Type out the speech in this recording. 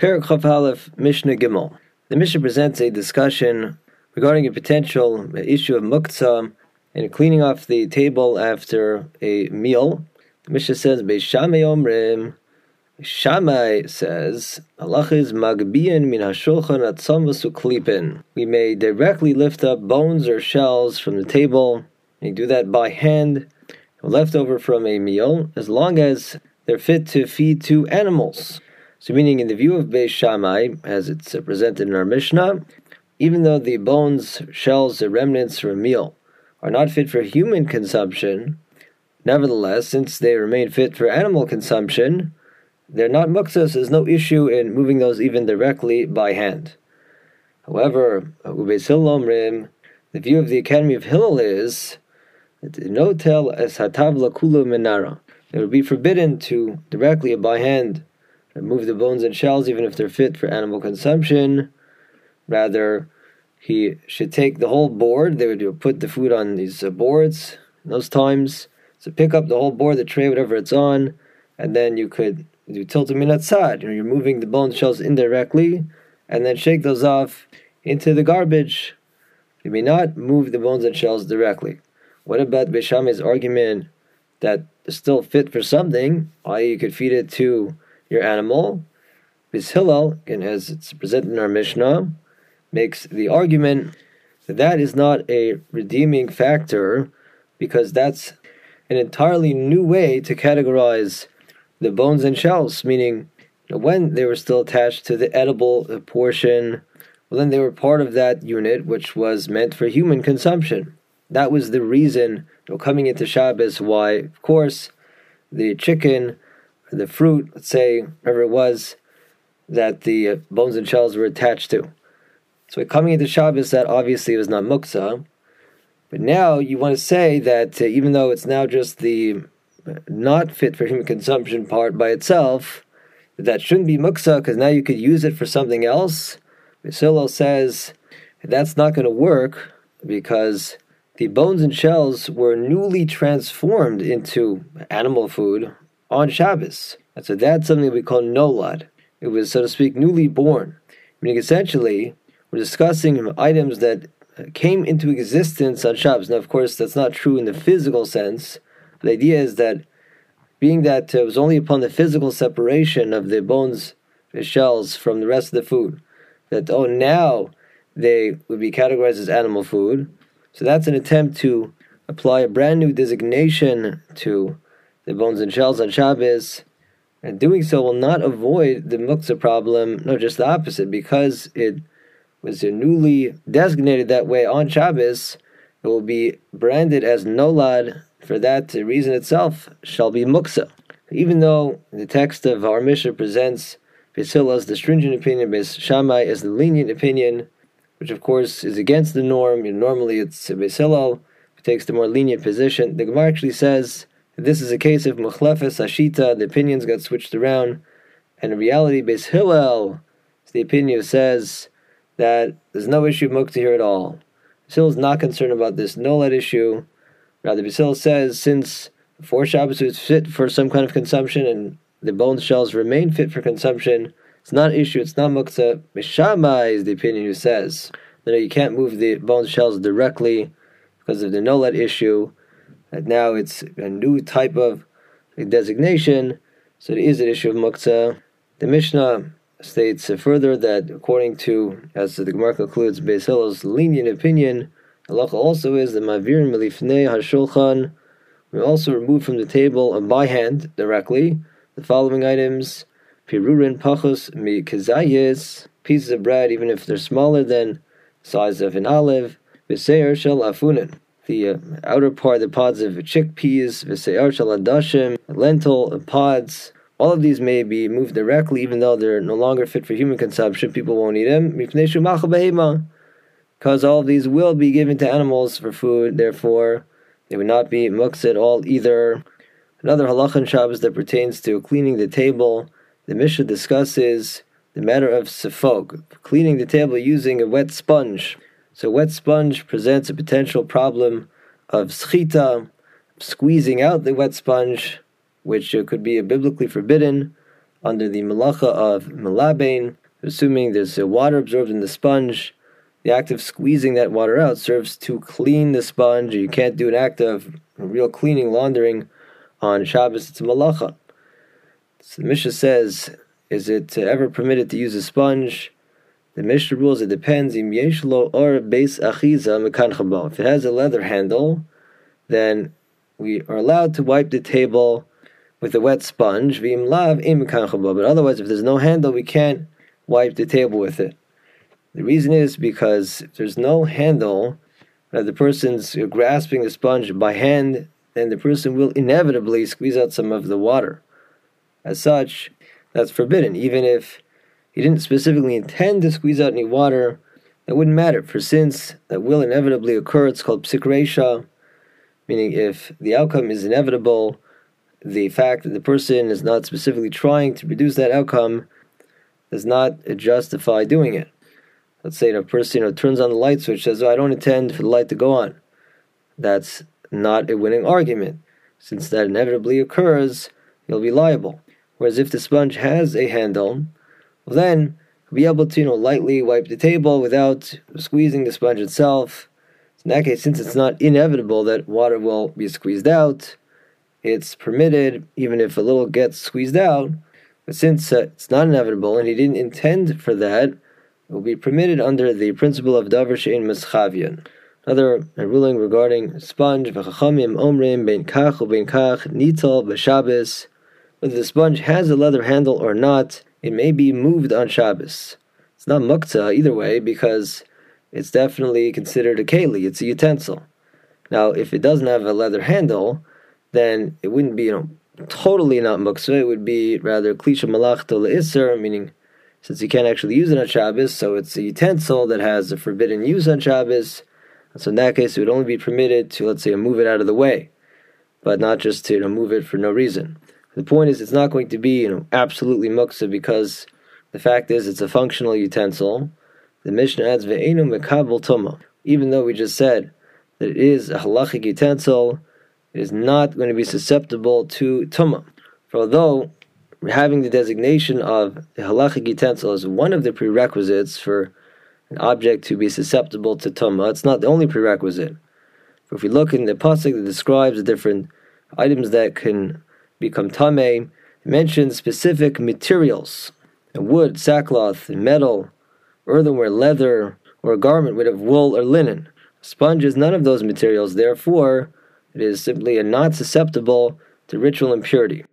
Chav Aleph, Mishnah Gimel. The Mishnah presents a discussion regarding a potential issue of muktzah and cleaning off the table after a meal. The Mishnah says, Beis Shammai Omrim, Shammai says, Allah is magbiyan min hashulchan atzam We may directly lift up bones or shells from the table. You do that by hand, left over from a meal, as long as they're fit to feed to animals. So, meaning in the view of Beis Shammai, as it's uh, presented in our Mishnah, even though the bones, shells, the remnants from a meal are not fit for human consumption, nevertheless, since they remain fit for animal consumption, they're not muktzah, so there's no issue in moving those even directly by hand. However, uh, the view of the Academy of Hillel is no tell as hatavla kulu minara. It would be forbidden to directly by hand remove the bones and shells, even if they're fit for animal consumption. Rather, he should take the whole board. They would put the food on these uh, boards those times. So pick up the whole board, the tray, whatever it's on, and then you could do tilt them in outside. You know, you're moving the bone shells indirectly, and then shake those off into the garbage. You may not move the bones and shells directly. What about Beis Shammai's argument that still fit for something, i.e., you could feed it to your animal? Beis Hillel, again, as it's presented in our Mishnah, makes the argument that that is not a redeeming factor because that's an entirely new way to categorize the bones and shells, meaning when they were still attached to the edible portion, well, then they were part of that unit which was meant for human consumption. That was the reason you know, coming into Shabbos why, of course, the chicken, the fruit, let's say, whatever it was, that the bones and shells were attached to. So coming into Shabbos, that obviously was not muksa. But now you want to say that uh, even though it's now just the not fit for human consumption part by itself, that shouldn't be muksa because now you could use it for something else. Beis Hillel says that's not going to work because the bones and shells were newly transformed into animal food on Shabbos. And so that's something we call nolad. It was, so to speak, newly born. Meaning essentially, we're discussing items that came into existence on Shabbos. Now, of course, that's not true in the physical sense the idea is that being that it was only upon the physical separation of the bones, the shells from the rest of the food, that oh now they would be categorized as animal food. So that's an attempt to apply a brand new designation to the bones and shells on Shabbos. And doing so will not avoid the muktzah problem, no, just the opposite, because it was newly designated that way on Shabbos, it will be branded as nolad for that reason itself shall be muksa. Even though the text of our Mishnah presents Beis as the stringent opinion, Beis Shammai as the lenient opinion, which of course is against the norm. You know, normally it's who takes the more lenient position. The Gemara actually says this is a case of Muchlefes Ashita, the opinions got switched around, and in reality, Beis Hillel the opinion says that there's no issue of mukta here at all. Beis is not concerned about this nolad issue. Rather, Beis Hillel says since four Shabbos is fit for some kind of consumption and the bone shells remain fit for consumption, it's not an issue, it's not muktzah. Mishama is the opinion who says that you can't move the bone shells directly because of the nolad issue. That now it's a new type of designation, so it is an issue of muktzah. The Mishnah states further that according to, as the Gemara concludes, Beis Hillel's lenient opinion, Halacha also is the mavir melifnei hashulchan. We also remove from the table by hand directly the following items: pirurin pachos mi pieces of bread, even if they're smaller than size of an olive. V'seir shel afunin, the uh, outer part, the pods of chickpeas. Adashim, lentil pods. All of these may be moved directly, even though they're no longer fit for human consumption. People won't eat them because all of these will be given to animals for food, therefore they would not be muks at all either. Another halachan Shabbos that pertains to cleaning the table, the Mishnah discusses the matter of sefok, cleaning the table using a wet sponge. So wet sponge presents a potential problem of schita, squeezing out the wet sponge, which could be biblically forbidden. under the malacha of melabain, assuming there's water absorbed in the sponge. The act of squeezing that water out serves to clean the sponge. You can't do an act of real cleaning, laundering on Shabbos. It's a malacha. So the Mishnah says, is it ever permitted to use a sponge? The Mishnah rules it depends. Or beis achiza. If it has a leather handle, then we are allowed to wipe the table with a wet sponge. But otherwise, if there's no handle, we can't wipe the table with it. The reason is because if there's no handle, that the person's grasping the sponge by hand, then the person will inevitably squeeze out some of the water. As such, that's forbidden. Even if he didn't specifically intend to squeeze out any water, that wouldn't matter. For since that will inevitably occur, it's called psik reisha, meaning if the outcome is inevitable, the fact that the person is not specifically trying to produce that outcome does not justify doing it. Let's say a person you know, turns on the light switch, says, oh, I don't intend for the light to go on. That's not a winning argument. Since that inevitably occurs, you'll be liable. Whereas if the sponge has a handle, then be able to you know lightly wipe the table without squeezing the sponge itself. In that case, since it's not inevitable that water will be squeezed out, it's permitted even if a little gets squeezed out. But since uh, it's not inevitable and he didn't intend for that, it will be permitted under the principle of davar shein mischavian. Another ruling regarding sponge, v'chachamim omrim bein kach u'bein kach nital b'shabes. Whether the sponge has a leather handle or not, it may be moved on Shabbos. It's not mukta either way because it's definitely considered a keli. It's a utensil. Now, if it doesn't have a leather handle, then it wouldn't be, you know, totally not muksa. It would be rather klisha malachta le'isr, meaning since you can't actually use it on Shabbos, so it's a utensil that has a forbidden use on Shabbos. So in that case, it would only be permitted to, let's say, move it out of the way, but not just to you know, move it for no reason. The point is, it's not going to be you know absolutely muksa because the fact is it's a functional utensil. The Mishnah adds ve'enu mekabel tuma. Even though we just said that it is a halachic utensil, it is not going to be susceptible to tuma. For although having the designation of a halachic utensil is one of the prerequisites for an object to be susceptible to tuma, it's not the only prerequisite. For if we look in the pasuk that describes the different items that can become tamei. It mentions specific materials: wood, sackcloth, metal, earthenware, leather, or a garment made of wool or linen. Sponge is none of those materials. Therefore, it is simply not susceptible to ritual impurity.